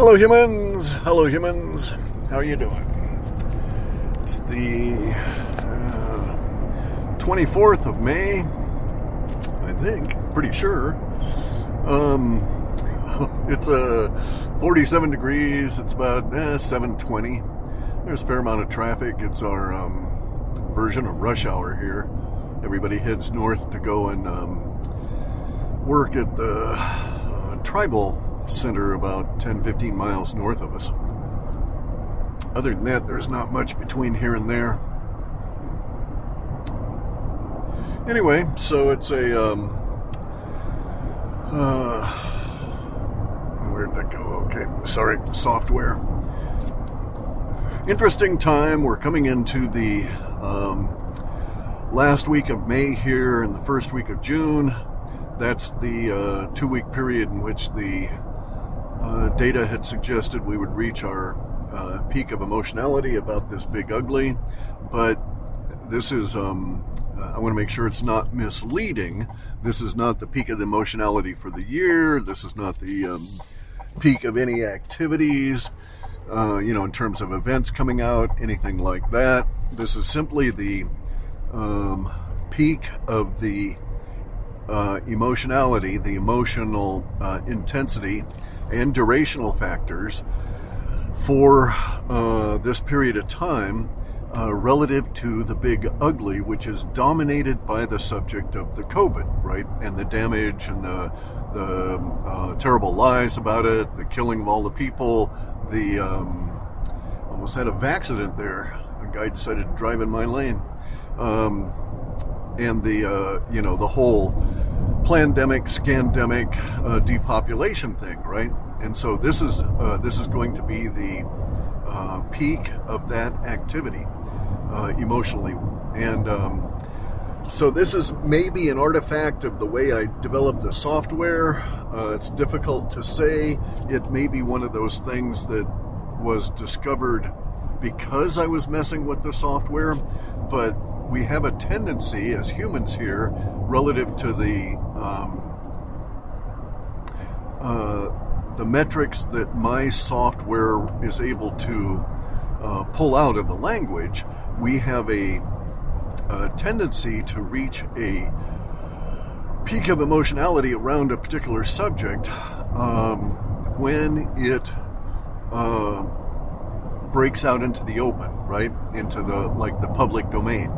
Hello, humans. Hello, humans. How are you doing? It's the uh, 24th of May, I think. Pretty sure. Um, it's uh, 47 degrees. It's about eh, 720. There's a fair amount of traffic. It's our um, version of rush hour here. Everybody heads north to go and um, work at the uh, tribal center about 10 15 miles north of us. Other than that, there's not much between here and there. Anyway, so it's a. Um, uh, where'd that go? Okay, sorry, software. Interesting time. We're coming into the um, last week of May here and the first week of June. That's the uh, two week period in which the uh, data had suggested we would reach our uh, peak of emotionality about this big ugly, but this is, um, uh, I want to make sure it's not misleading. This is not the peak of the emotionality for the year. This is not the um, peak of any activities, uh, you know, in terms of events coming out, anything like that. This is simply the um, peak of the uh, emotionality, the emotional uh, intensity and durational factors for uh, this period of time uh, relative to the big ugly, which is dominated by the subject of the COVID, right? And the damage and the, the uh, terrible lies about it, the killing of all the people, the um, almost had a accident there. A guy decided to drive in my lane. Um, and the, uh, you know, the whole pandemic, scandemic, uh, depopulation thing, right? And so this is uh, this is going to be the uh, peak of that activity uh, emotionally, and um, so this is maybe an artifact of the way I developed the software. Uh, it's difficult to say. It may be one of those things that was discovered because I was messing with the software, but we have a tendency as humans here, relative to the um, uh, the metrics that my software is able to uh, pull out of the language, we have a, a, tendency to reach a peak of emotionality around a particular subject um, when it uh, breaks out into the open, right? Into the like the public domain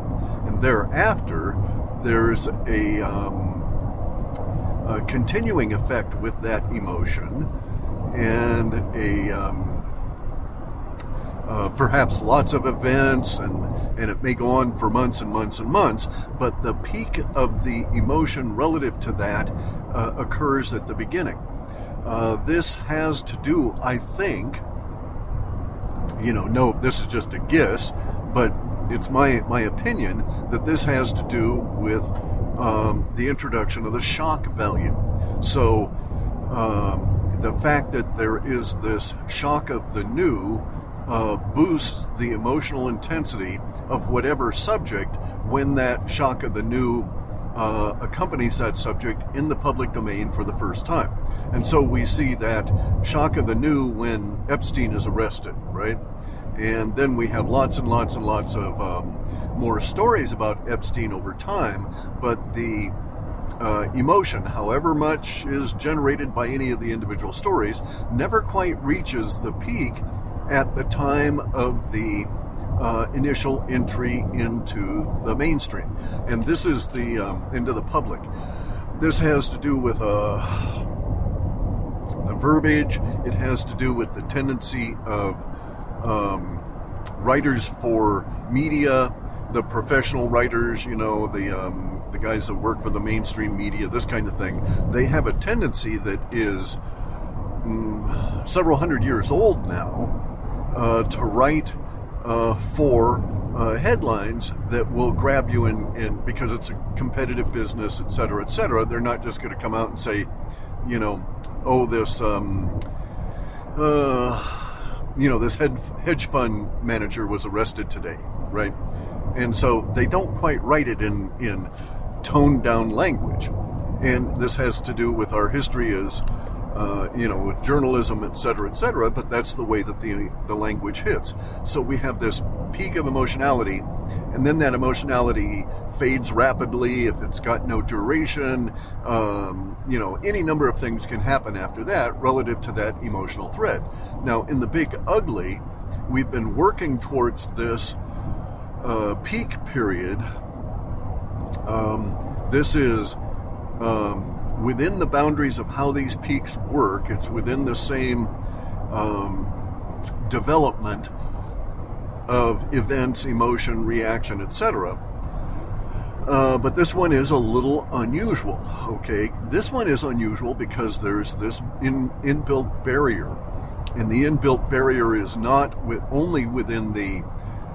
and thereafter there's a, um, a continuing effect with that emotion and a um, uh, perhaps lots of events and and it may go on for months and months and months but the peak of the emotion relative to that uh, occurs at the beginning. Uh, this has to do i think you know no this is just a guess but it's my my opinion that this has to do with um, the introduction of the shock value. So um, the fact that there is this shock of the new uh, boosts the emotional intensity of whatever subject when that shock of the new uh, accompanies that subject in the public domain for the first time. And so we see that shock of the new when Epstein is arrested, right? And then we have lots and lots and lots of um, more stories about Epstein over time, but the uh, emotion, however much is generated by any of the individual stories, never quite reaches the peak at the time of the uh, initial entry into the mainstream. And this is the um, into the public. This has to do with uh, the verbiage. It has to do with the tendency of um, writers for media, the professional writers, you know, the um, the guys that work for the mainstream media, this kind of thing. They have a tendency that is mm, several hundred years old now uh, to write uh, for uh, headlines that will grab you in because it's a competitive business, et cetera, et cetera. They're not just going to come out and say, you know, oh, this. Um, uh, you know, this hedge fund manager was arrested today, right? And so they don't quite write it in, in toned down language. And this has to do with our history as uh, you know, with journalism, et cetera, et cetera, but that's the way that the, the language hits. So we have this peak of emotionality, and then that emotionality fades rapidly if it's got no duration. Um, you know, any number of things can happen after that relative to that emotional thread. Now, in the big ugly, we've been working towards this uh, peak period. Um, this is um, within the boundaries of how these peaks work. It's within the same um, development of events, emotion, reaction, etc. Uh, but this one is a little unusual. Okay, this one is unusual because there's this in, inbuilt barrier, and the inbuilt barrier is not with, only within the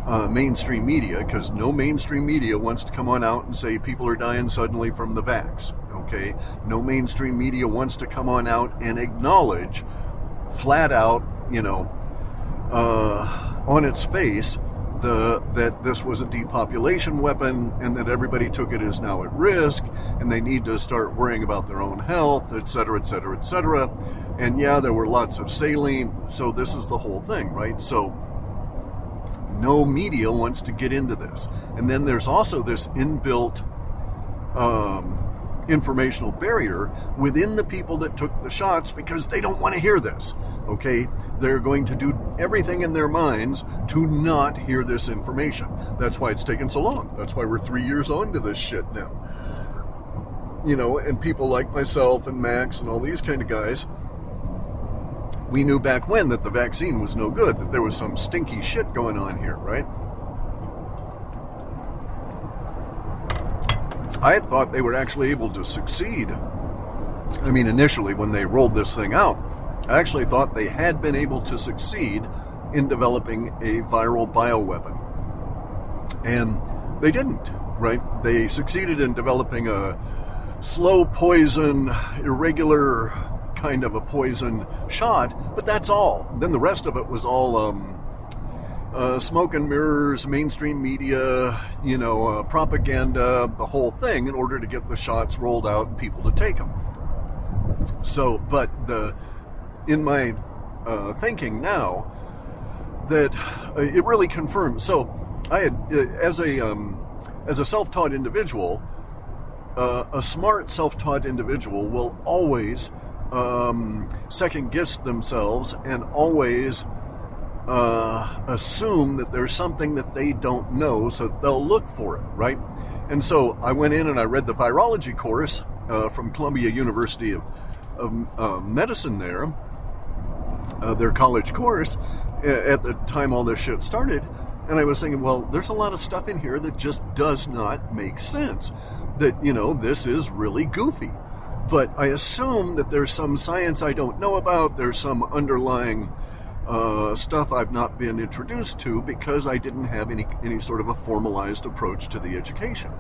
uh, mainstream media because no mainstream media wants to come on out and say people are dying suddenly from the vax. Okay, no mainstream media wants to come on out and acknowledge flat out, you know, uh, on its face the that this was a depopulation weapon and that everybody took it is now at risk and they need to start worrying about their own health, et cetera, et cetera, et cetera. And yeah, there were lots of saline, so this is the whole thing, right? So no media wants to get into this. And then there's also this inbuilt um, informational barrier within the people that took the shots because they don't want to hear this. Okay? They're going to do everything in their minds to not hear this information. That's why it's taken so long. That's why we're three years on to this shit now. You know, and people like myself and Max and all these kind of guys, we knew back when that the vaccine was no good, that there was some stinky shit going on here, right? I thought they were actually able to succeed. I mean, initially when they rolled this thing out, I actually thought they had been able to succeed in developing a viral bioweapon. And they didn't, right? They succeeded in developing a slow poison, irregular kind of a poison shot, but that's all. Then the rest of it was all um, uh, smoke and mirrors, mainstream media, you know, uh, propaganda, the whole thing, in order to get the shots rolled out and people to take them. So, but the in my uh, thinking now that uh, it really confirms. So, I had uh, as a um, as a self-taught individual, uh, a smart self-taught individual will always um, second guess themselves and always uh, assume that there's something that they don't know, so they'll look for it, right? And so I went in and I read the virology course uh, from Columbia University of, of uh, Medicine there, uh, their college course, at the time all this shit started. And I was thinking, well, there's a lot of stuff in here that just does not make sense. That, you know, this is really goofy. But I assume that there's some science I don't know about, there's some underlying uh, stuff I've not been introduced to because I didn't have any, any sort of a formalized approach to the education.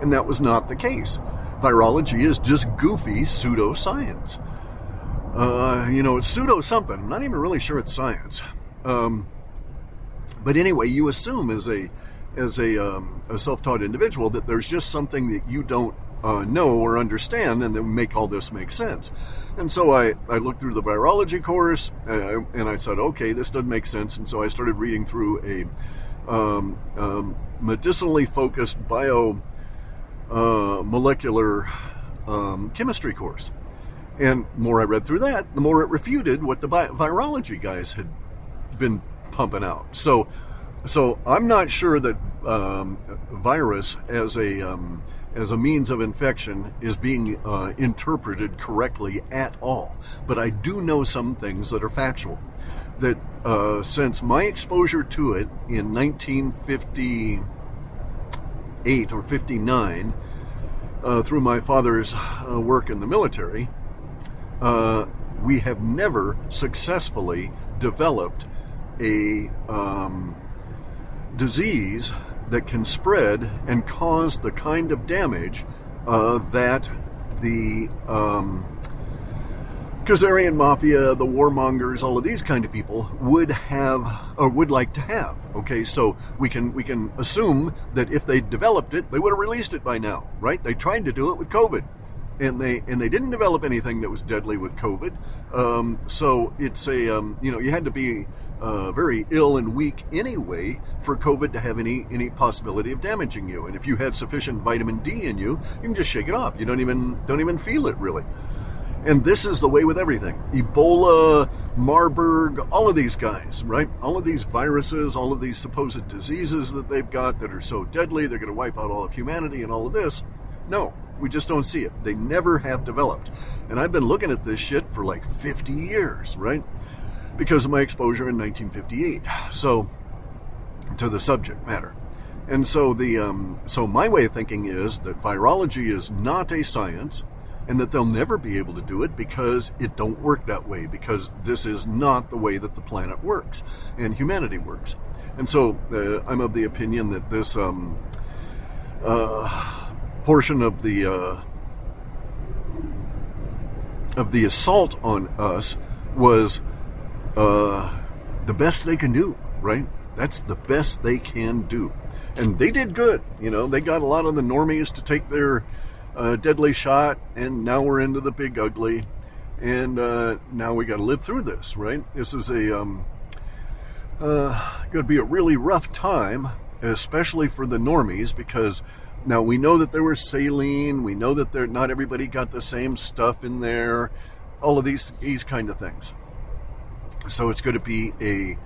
And that was not the case. Virology is just goofy pseudoscience. Uh, you know, it's pseudo something. I'm not even really sure it's science. Um, but anyway, you assume as a as a, um, a self-taught individual that there's just something that you don't uh, know or understand and then make all this make sense. And so I, I looked through the virology course uh, and I said, okay, this doesn't make sense. And so I started reading through a um, um, medicinally focused bio uh, molecular um, chemistry course. And more I read through that, the more it refuted what the bi- virology guys had been pumping out. So, so I'm not sure that um, virus as a um, as a means of infection is being uh, interpreted correctly at all. But I do know some things that are factual. That uh, since my exposure to it in 1958 or 59, uh, through my father's uh, work in the military, uh, we have never successfully developed a um, disease that can spread and cause the kind of damage uh, that the um, Khazarian mafia, the warmongers, all of these kind of people would have or would like to have. Okay, so we can we can assume that if they developed it, they would have released it by now, right? They tried to do it with COVID. And they and they didn't develop anything that was deadly with COVID. Um, so it's a um, you know you had to be uh, very ill and weak anyway for COVID to have any any possibility of damaging you. And if you had sufficient vitamin D in you, you can just shake it off. You don't even don't even feel it really. And this is the way with everything. Ebola, Marburg, all of these guys, right? All of these viruses, all of these supposed diseases that they've got that are so deadly, they're going to wipe out all of humanity and all of this. No, we just don't see it. They never have developed. And I've been looking at this shit for like 50 years, right? Because of my exposure in 1958. So, to the subject matter. And so the um, so my way of thinking is that virology is not a science and that they'll never be able to do it because it don't work that way because this is not the way that the planet works and humanity works and so uh, i'm of the opinion that this um, uh, portion of the uh, of the assault on us was uh, the best they can do right? That's the best they can do. And they did good you know? They got a lot of the normies to take their a deadly shot, and now we're into the big ugly, and uh, now we got to live through this, right? This is a um, uh, going to be a really rough time, especially for the normies, because now we know that there was saline, we know that there not everybody got the same stuff in there, all of these these kind of things. So it's going to be a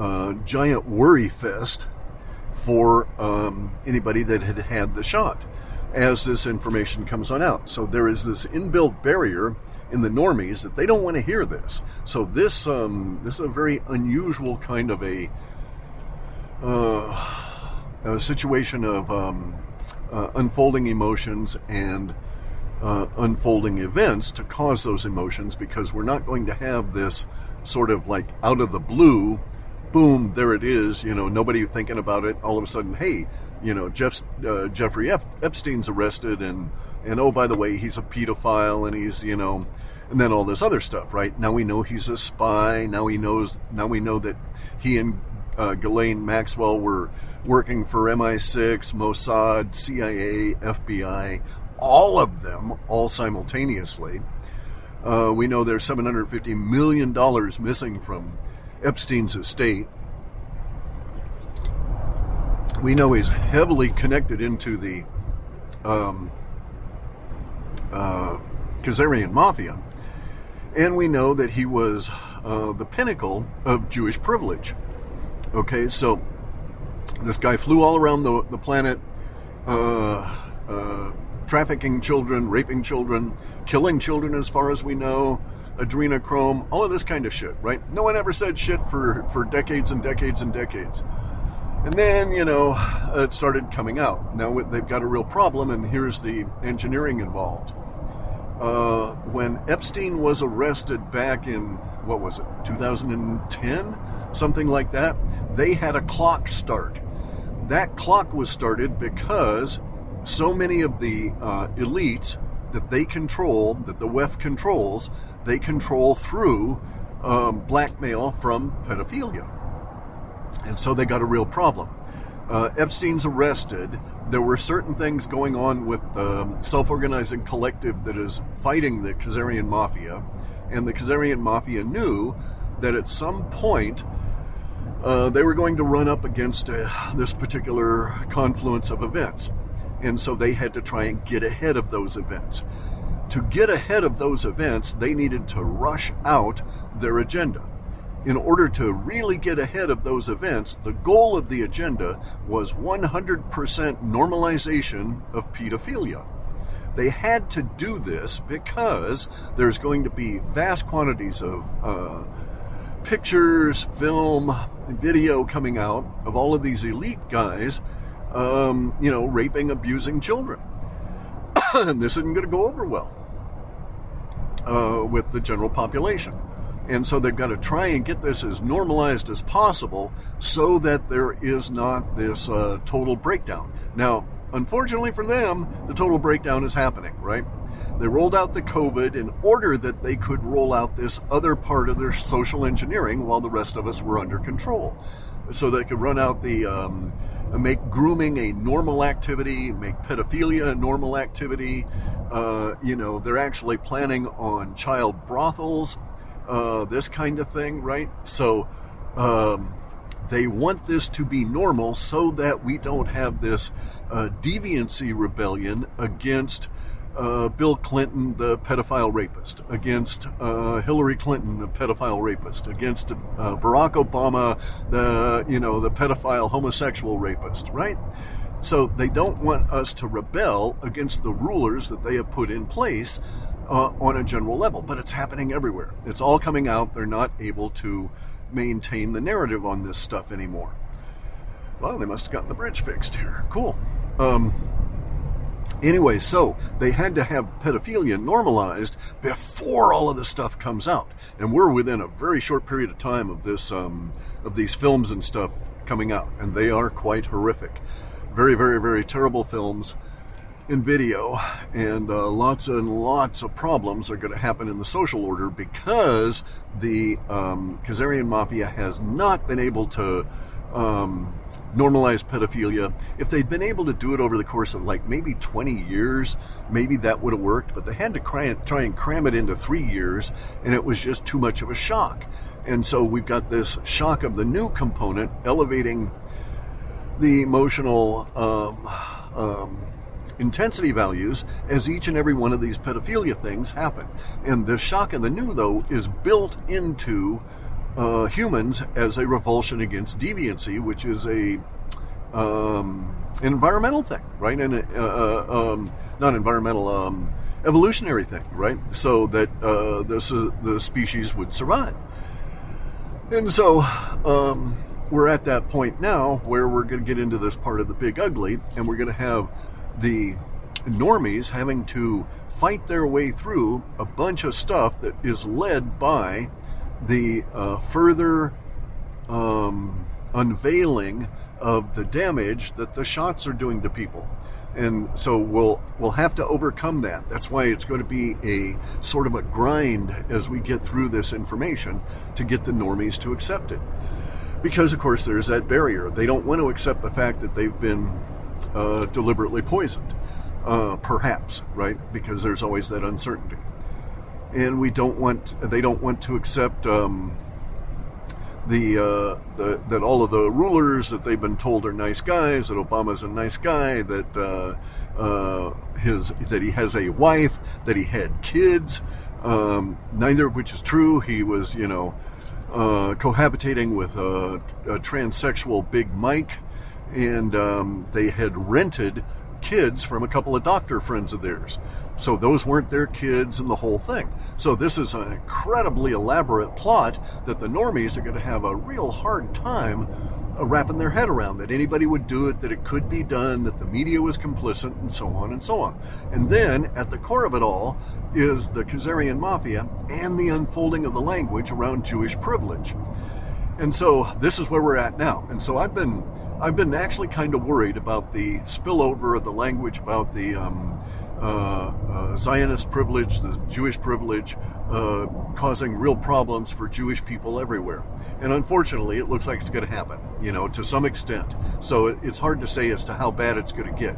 uh, giant worry fest for um, anybody that had had the shot as this information comes on out. So there is this inbuilt barrier in the normies that they don't want to hear this. So this um, this is a very unusual kind of a, uh, a situation of um, uh, unfolding emotions and uh, unfolding events to cause those emotions because we're not going to have this sort of like out of the blue boom there it is you know nobody thinking about it all of a sudden hey you know, Jeff, uh, Jeffrey F. Epstein's arrested, and and oh by the way, he's a pedophile, and he's you know, and then all this other stuff, right? Now we know he's a spy. Now he knows. Now we know that he and uh, Ghislaine Maxwell were working for MI6, Mossad, CIA, FBI, all of them, all simultaneously. Uh, we know there's 750 million dollars missing from Epstein's estate we know he's heavily connected into the um, uh, mafia, and we know that he was uh, the pinnacle of Jewish privilege. Okay, so this guy flew all around the, the planet, uh, uh trafficking children, raping children, killing children, as far as we know, adrenochrome, all of this kind of shit, right? No one ever said shit for, for decades and decades and decades. And then, you know, it started coming out. Now they've got a real problem, and here's the engineering involved. Uh, when Epstein was arrested back in, what was it, 2010? Something like that, they had a clock start. That clock was started because so many of the uh, elites that they control, that the WEF controls, they control through um, blackmail from pedophilia. And so they got a real problem. Uh, Epstein's arrested. There were certain things going on with the self organizing collective that is fighting the Khazarian mafia. And the Khazarian mafia knew that at some point uh, they were going to run up against uh, this particular confluence of events. And so they had to try and get ahead of those events. To get ahead of those events, they needed to rush out their agenda in order to really get ahead of those events, the goal of the agenda was 100% normalization of pedophilia. They had to do this because there's going to be vast quantities of uh, pictures, film, video coming out of all of these elite guys, um, you know, raping, abusing children. and this isn't going to go over well uh, with the general population. And so they've got to try and get this as normalized as possible so that there is not this uh, total breakdown. Now, unfortunately for them, the total breakdown is happening, right? They rolled out the COVID in order that they could roll out this other part of their social engineering while the rest of us were under control. So they could run out the, um, make grooming a normal activity, make pedophilia a normal activity, Uh, you know, they're actually planning on child brothels, uh, this kind of thing, right? So um, they want this to be normal so that we don't have this uh, deviancy rebellion against uh, Bill Clinton, the pedophile rapist, against uh, Hillary Clinton, the pedophile rapist, against uh, Barack Obama, the you know the pedophile homosexual rapist, right? So they don't want us to rebel against the rulers that they have put in place uh, on a general level, but it's happening everywhere. It's all coming out. They're not able to maintain the narrative on this stuff anymore. Well, they must have gotten the bridge fixed here. Cool. Um, Anyway, so they had to have pedophilia normalized before all of this stuff comes out, and we're within a very short period of time of this um, of these films and stuff coming out, and they are quite horrific, very, very, very terrible films in video, and uh, lots and lots of problems are going to happen in the social order because the um, mafia has not been able to um, normalize pedophilia. If they'd been able to do it over the course of like maybe 20 years, maybe that would have worked, but they had to try and, try and cram it into three years, and it was just too much of a shock. And so we've got this shock of the new component elevating the emotional um, um, intensity values as each and every one of these pedophilia things happen. And the shock and the new, though, is built into uh, humans as a revulsion against deviancy, which is a um, environmental thing, right? And uh, uh, um, not environmental, um, evolutionary thing, right? So that uh, uh, the species would survive. And so um, we're at that point now where we're going to get into this part of the big ugly, and we're going to have the normies having to fight their way through a bunch of stuff that is led by the uh, further um, unveiling of the damage that the shots are doing to people. And so we'll we'll have to overcome that. That's why it's going to be a sort of a grind as we get through this information to get the normies to accept it. Because of course there's that barrier. They don't want to accept the fact that they've been uh, deliberately poisoned, uh, perhaps, right? Because there's always that uncertainty and we don't want they don't want to accept um, the, uh, the that all of the rulers that they've been told are nice guys that Obama's a nice guy that uh, uh, his that he has a wife that he had kids um, neither of which is true he was you know uh, cohabitating with a, a, transsexual Big Mike and um, they had rented kids from a couple of doctor friends of theirs. So those weren't their kids and the whole thing. So this is an incredibly elaborate plot that the normies are going to have a real hard time uh, wrapping their head around that anybody would do it, that it could be done, that the media was complicit, and so on and so on. And then at the core of it all is the Khazarian mafia and the unfolding of the language around Jewish privilege. And so this is where we're at now. And so I've been I've been actually kind of worried about the spillover of the language about the um, uh, uh, Zionist privilege, the Jewish privilege, uh, causing real problems for Jewish people everywhere. And unfortunately, it looks like it's going to happen, you know, to some extent. So it's hard to say as to how bad it's going to get.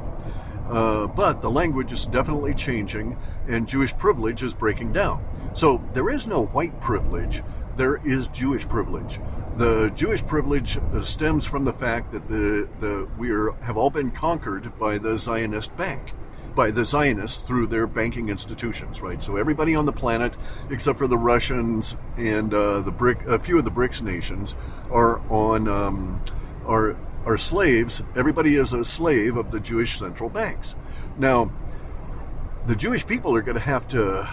Uh, but the language is definitely changing, and Jewish privilege is breaking down. So there is no white privilege, there is Jewish privilege. The Jewish privilege stems from the fact that the, the we are, have all been conquered by the Zionist bank, by the Zionists through their banking institutions, right? So everybody on the planet, except for the Russians and uh, the brick, a few of the BRICS nations, are on um, are are slaves. Everybody is a slave of the Jewish central banks. Now, the Jewish people are going to have to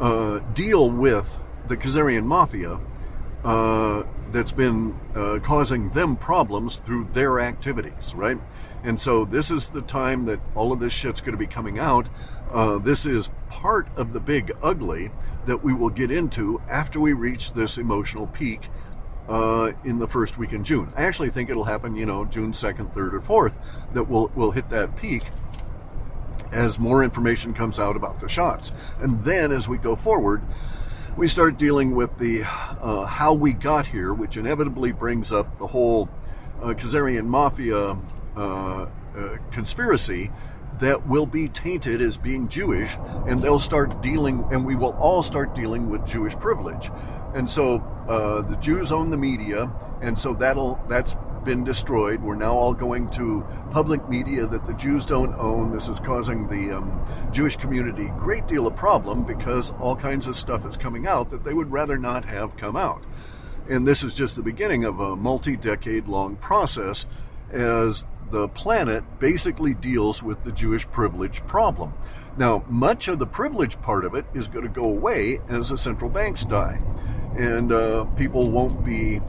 uh, deal with the Khazarian mafia uh, that's been uh, causing them problems through their activities, right? And so this is the time that all of this shit's going to be coming out. Uh, this is part of the big ugly that we will get into after we reach this emotional peak uh, in the first week in June. I actually think it'll happen, you know, June 2nd, 3rd, or 4th, that we'll, we'll hit that peak as more information comes out about the shots. And then as we go forward, we start dealing with the uh, how we got here, which inevitably brings up the whole uh, mafia uh, uh conspiracy that will be tainted as being Jewish, and they'll start dealing, and we will all start dealing with Jewish privilege. And so uh, the Jews own the media, and so that'll that's been destroyed. We're now all going to public media that the Jews don't own. This is causing the um, Jewish community a great deal of problem because all kinds of stuff is coming out that they would rather not have come out. And this is just the beginning of a multi decade long process as the planet basically deals with the Jewish privilege problem. Now, much of the privilege part of it is going to go away as the central banks die. And uh, people won't be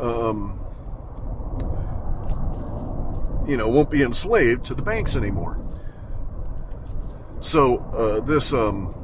um, you know, won't be enslaved to the banks anymore. So uh, this um,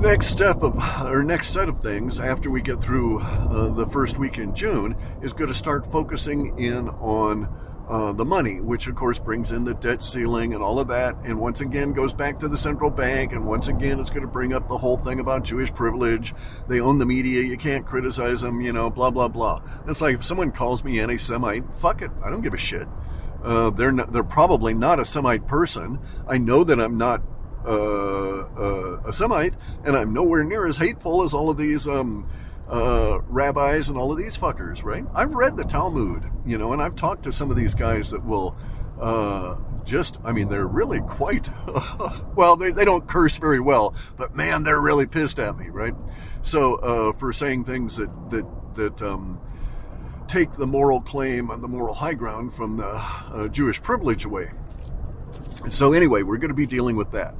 next step of or next set of things after we get through uh, the first week in June is going to start focusing in on uh, the money, which of course brings in the debt ceiling and all of that, and once again goes back to the central bank, and once again it's going to bring up the whole thing about Jewish privilege. They own the media, you can't criticize them, you know, blah blah blah. It's like if someone calls me anti-Semite, fuck it, I don't give a shit. Uh, they're not, they're probably not a Semite person. I know that I'm not uh, uh, a Semite, and I'm nowhere near as hateful as all of these. Um, uh, rabbis and all of these fuckers, right? I've read the Talmud, you know, and I've talked to some of these guys that will uh, just, I mean, they're really quite, well, they, they don't curse very well, but man, they're really pissed at me, right? So, uh, for saying things that, that, that, um, take the moral claim and the moral high ground from the uh, Jewish privilege away. So, anyway, we're going to be dealing with that.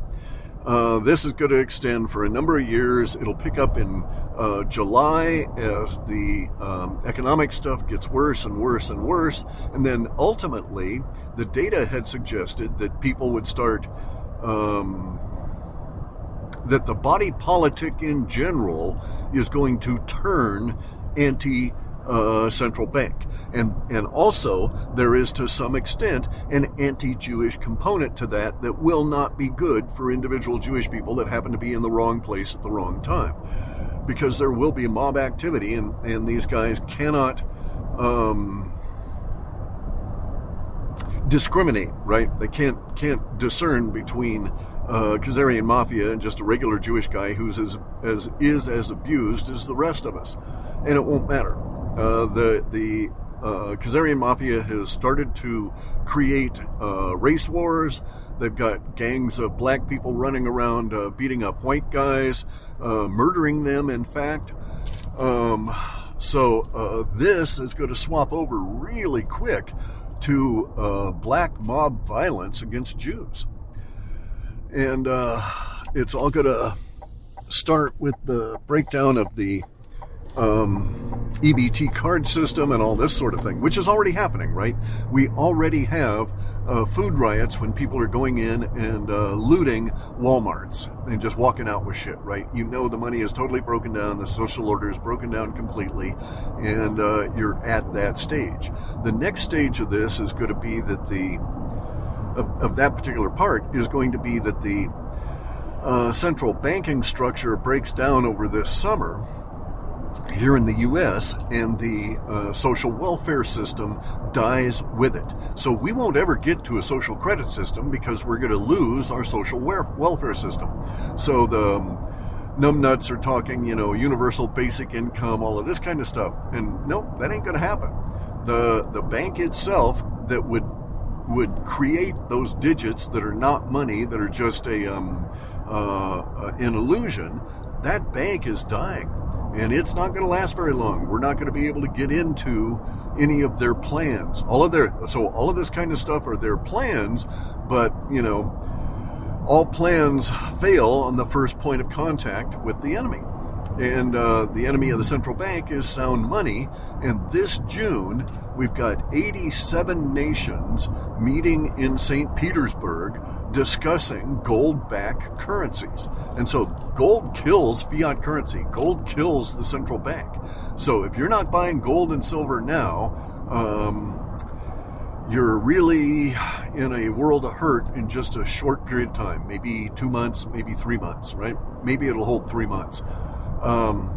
Uh, this is going to extend for a number of years. It'll pick up in uh, July as the um, economic stuff gets worse and worse and worse. And then ultimately, the data had suggested that people would start, um, that the body politic in general is going to turn anti uh, central bank. And, and also, there is to some extent an anti Jewish component to that that will not be good for individual Jewish people that happen to be in the wrong place at the wrong time. Because there will be mob activity, and, and these guys cannot um, discriminate, right? They can't, can't discern between uh, mafia and just a regular Jewish guy who's as, as is as abused as the rest of us, and it won't matter. Uh, the the uh, Khazarian mafia has started to create uh, race wars. They've got gangs of black people running around, uh, beating up white guys, uh, murdering them. In fact, um, so uh, this is going to swap over really quick to black mob violence against Jews, and it's all going to start with the breakdown of the um, EBT card system and all this sort of thing, which is already happening, right? We already have uh, food riots when people are going in and uh, looting Walmarts and just walking out with shit, right? You know the money is totally broken down, the social order is broken down completely, and uh, you're at that stage. The next stage of this is going to be that the of, of that particular part is going to be that the uh, central banking structure breaks down over this summer here in the US, and the uh, social welfare system dies with it. So we won't ever get to a social credit system because we're going to lose our social welfare system. So the um, numbnuts are talking, you know, universal basic income, all of this kind of stuff. And no, that ain't going to happen. The the bank itself that would would create those digits that are not money, that are just a um, uh, an illusion. That bank is dying and it's not going to last very long. We're not going to be able to get into any of their plans. All of their so all of this kind of stuff are their plans, but you know, all plans fail on the first point of contact with the enemy. And uh, the enemy of the central bank is sound money. And this June, we've got 87 nations meeting in St. Petersburg discussing gold backed currencies. And so gold kills fiat currency, gold kills the central bank. So if you're not buying gold and silver now, um, you're really in a world of hurt in just a short period of time maybe two months, maybe three months, right? Maybe it'll hold three months. Um,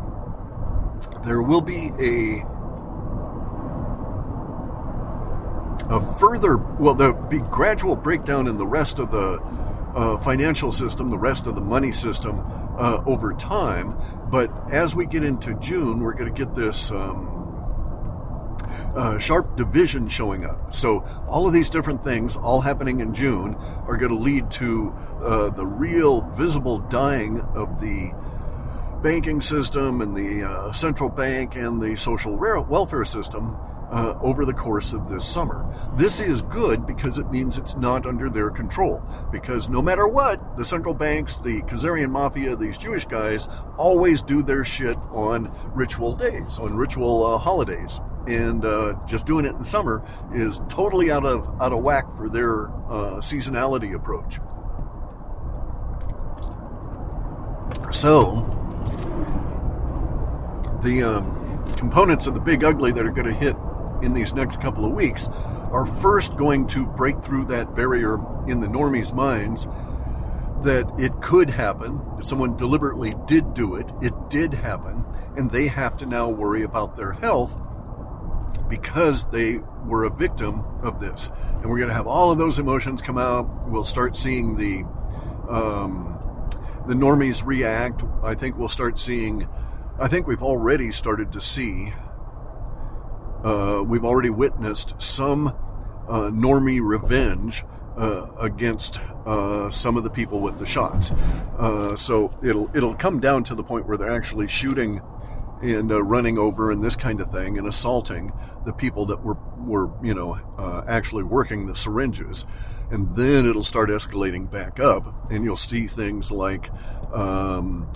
there will be a a further, well, there'll be gradual breakdown in the rest of the uh, financial system, the rest of the money system uh, over time. But as we get into June, we're going to get this. Um, uh, sharp division showing up. So all of these different things, all happening in June, are going to lead to uh, the real visible dying of the banking system and the uh, central bank and the social welfare system uh, over the course of this summer. This is good because it means it's not under their control. Because no matter what, the central banks, the Khazarian mafia, these Jewish guys always do their shit on ritual days, on ritual uh, holidays. And uh, just doing it in summer is totally out of out of whack for their uh, seasonality approach. So, the um, components of the big ugly that are going to hit in these next couple of weeks are first going to break through that barrier in the normies' minds that it could happen. Someone deliberately did do it. It did happen. And they have to now worry about their health because they were a victim of this. And we're going to have all of those emotions come out. We'll start seeing the, um, the normies react. I think we'll start seeing, I think we've already started to see uh, we've already witnessed some uh, normie revenge uh, against uh, some of the people with the shots. Uh, so it'll it'll come down to the point where they're actually shooting and uh, running over and this kind of thing and assaulting the people that were were you know actually working the syringes. And then it'll start escalating back up, and you'll see things like um,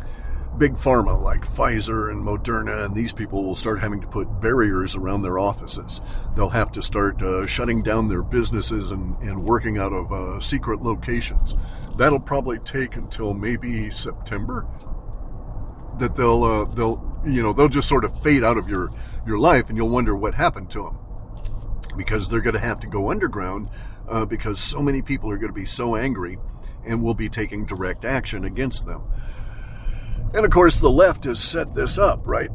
big pharma like Pfizer and Moderna and these people will start having to put barriers around their offices. They'll have to start uh, shutting down their businesses and, and working out of uh, secret locations. That'll probably take until maybe September. That they'll uh, they'll you know they'll just sort of fade out of your your life and you'll wonder what happened to them because they're going to have to go underground uh, because so many people are going to be so angry and will be taking direct action against them. And of course, the left has set this up, right?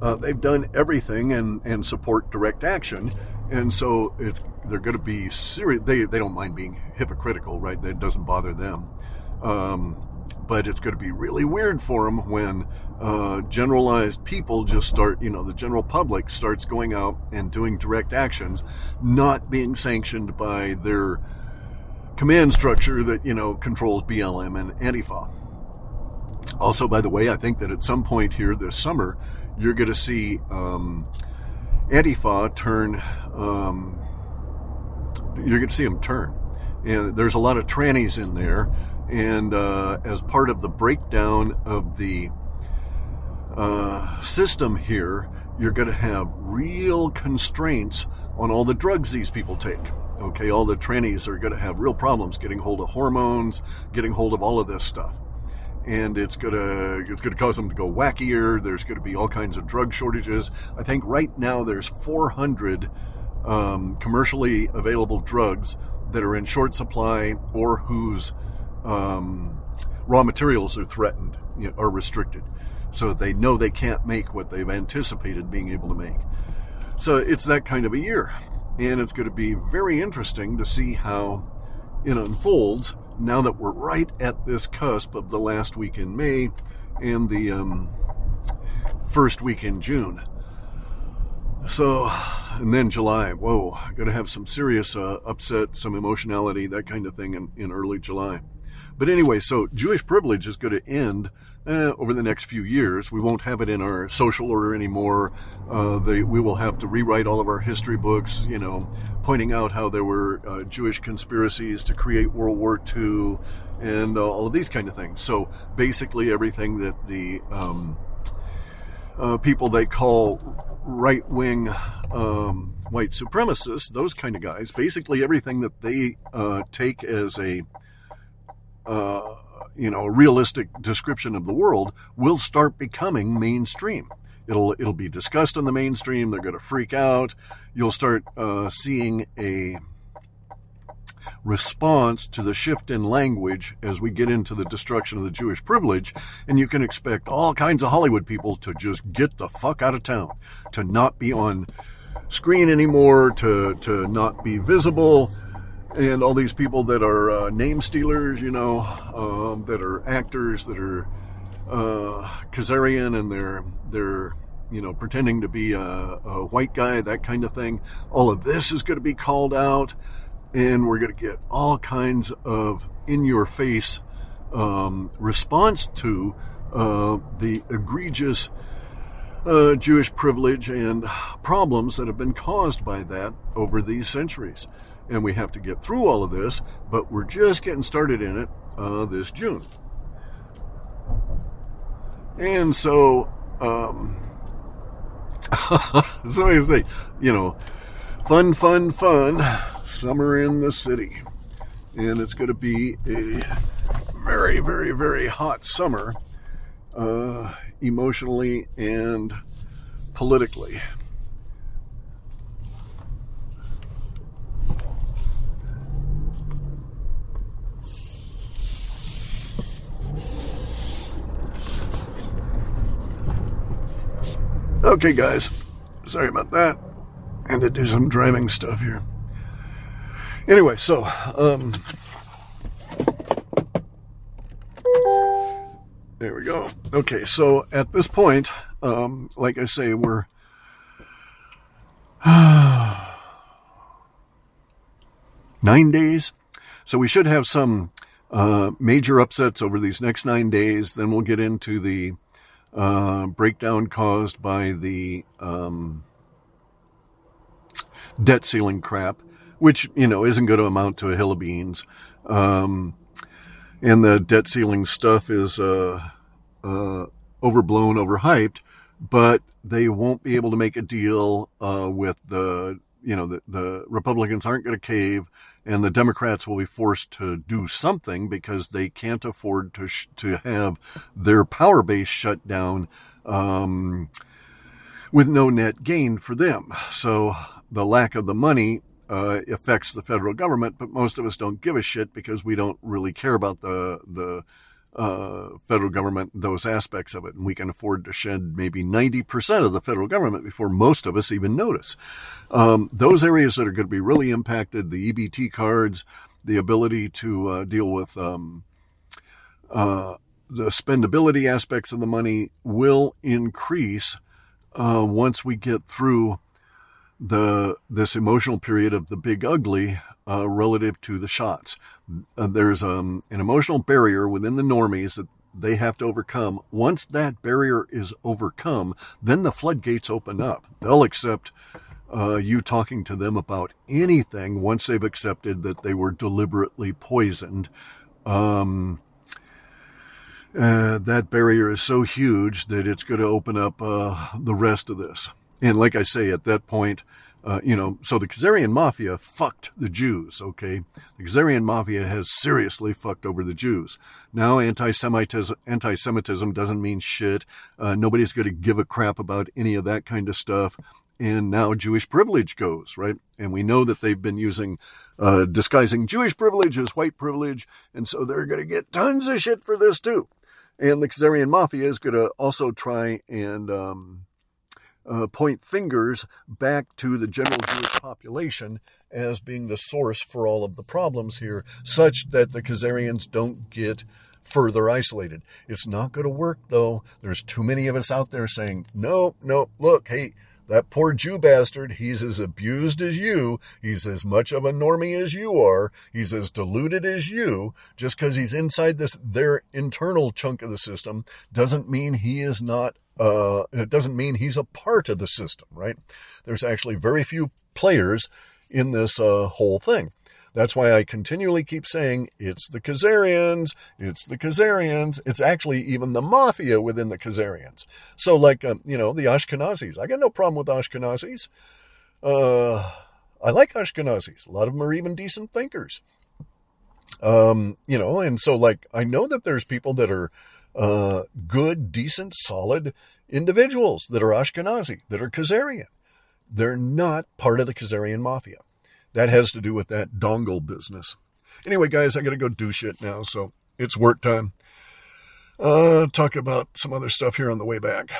Uh, they've done everything and, and support direct action. And so it's they're going to be serious. They, they don't mind being hypocritical, right? That doesn't bother them. Um, but it's going to be really weird for them when uh, generalized people just start, you know, the general public starts going out and doing direct actions, not being sanctioned by their command structure that, you know, controls BLM and Antifa. Also, by the way, I think that at some point here this summer, you're going to see um, Antifa turn. Um, you're going to see them turn, and there's a lot of trannies in there. And uh, as part of the breakdown of the uh, system here, you're going to have real constraints on all the drugs these people take. Okay, all the trannies are going to have real problems getting hold of hormones, getting hold of all of this stuff and it's gonna it's gonna cause them to go wackier. There's gonna be all kinds of drug shortages. I think right now there's 400 um, commercially available drugs that are in short supply or whose um, raw materials are threatened, you know, are restricted, so they know they can't make what they've anticipated being able to make. So it's that kind of a year, and it's going to be very interesting to see how it unfolds now that we're right at this cusp of the last week in May and the um, first week in June. So, and then July, whoa, gonna have some serious uh, upset, some emotionality, that kind of thing in, in early July. But anyway, so Jewish privilege is going to end uh, over the next few years. We won't have it in our social order anymore. Uh, they, we will have to rewrite all of our history books, you know, pointing out how there were uh, Jewish conspiracies to create World War II and uh, all of these kind of things. So basically, everything that the um, uh, people they call right wing um, white supremacists, those kind of guys, basically everything that they uh, take as a uh, you know, a realistic description of the world will start becoming mainstream. It'll it'll be discussed in the mainstream. They're going to freak out. You'll start uh, seeing a response to the shift in language as we get into the destruction of the Jewish privilege, and you can expect all kinds of Hollywood people to just get the fuck out of town, to not be on screen anymore to to not be visible and all these people that are uh, name stealers, you know, um, that are actors that are uh, Khazarian and they're they're you know pretending to be a, a white guy, that kind of thing. All of this is going to be called out, and we're going to get all kinds of in your face um, response to uh, the egregious. Uh, Jewish privilege and problems that have been caused by that over these centuries and we have to get through all of this, but we're just getting started in it uh, this June. And so, um, so I say, you know, fun, fun, fun, summer in the city. And it's going to be a very, very, very hot summer, uh, emotionally and politically. Okay, guys. Sorry about that. And to do some driving stuff here. Anyway, so, um, there we go. Okay, so at this point, um, like I say, we're nine days. So we should have some uh, major upsets over these next nine days. Then we'll get into the uh, breakdown caused by the um, debt ceiling crap, which, you know, isn't going to amount to a hill of beans. Um, and the debt ceiling stuff is uh, uh, overblown, overhyped, but they won't be able to make a deal uh, with the, you know, the, the Republicans aren't going to cave and the Democrats will be forced to do something because they can't afford to sh- to have their power base shut down um, with no net gain for them. So the lack of the money uh, affects the federal government, but most of us don't give a shit because we don't really care about the the uh, federal government, those aspects of it. And we can afford to shed maybe 90% of the federal government before most of us even notice. Um, those areas that are going to be really impacted, the EBT cards, the ability to uh, deal with um, uh, the spendability aspects of the money will increase uh, once we get through the this emotional period of the big ugly uh, relative to the shots. Uh, there's um, an emotional barrier within the normies that they have to overcome. Once that barrier is overcome, then the floodgates open up. They'll accept uh, you talking to them about anything once they've accepted that they were deliberately poisoned. Um, uh, that barrier is so huge that it's going to open up uh, the rest of this. And like I say, at that point, uh, you know, so the Khazarian mafia fucked the Jews, okay? The Khazarian mafia has seriously fucked over the Jews. Now anti-Semitism, anti-Semitism doesn't mean shit. Uh, nobody's going to give a crap about any of that kind of stuff. And now Jewish privilege goes, right? And we know that they've been using, uh, disguising Jewish privilege as white privilege. And so they're going to get tons of shit for this too. And the Khazarian mafia is going to also try and, um, uh, point fingers back to the general Jewish population as being the source for all of the problems here, such that the Khazarians don't get further isolated. It's not going to work though. There's too many of us out there saying, no, no, look, hey, that poor Jew bastard, he's as abused as you. He's as much of a normie as you are. He's as deluded as you. Just because he's inside this, their internal chunk of the system doesn't mean he is not uh, it doesn't mean he's a part of the system, right? There's actually very few players in this uh, whole thing. That's why I continually keep saying it's the Khazarians, it's the Khazarians. It's actually even the mafia within the Khazarians. So, like, um, you know, the Ashkenazis. I got no problem with Ashkenazis. Uh, I like Ashkenazis. A lot of them are even decent thinkers. Um, you know, and so, like, I know that there's people that are uh, good, decent, solid individuals that are Ashkenazi, that are Khazarian. They're not part of the Khazarian mafia. That has to do with that dongle business. Anyway, guys, I got to go do shit now, so it's work time. Uh, talk about some other stuff here on the way back.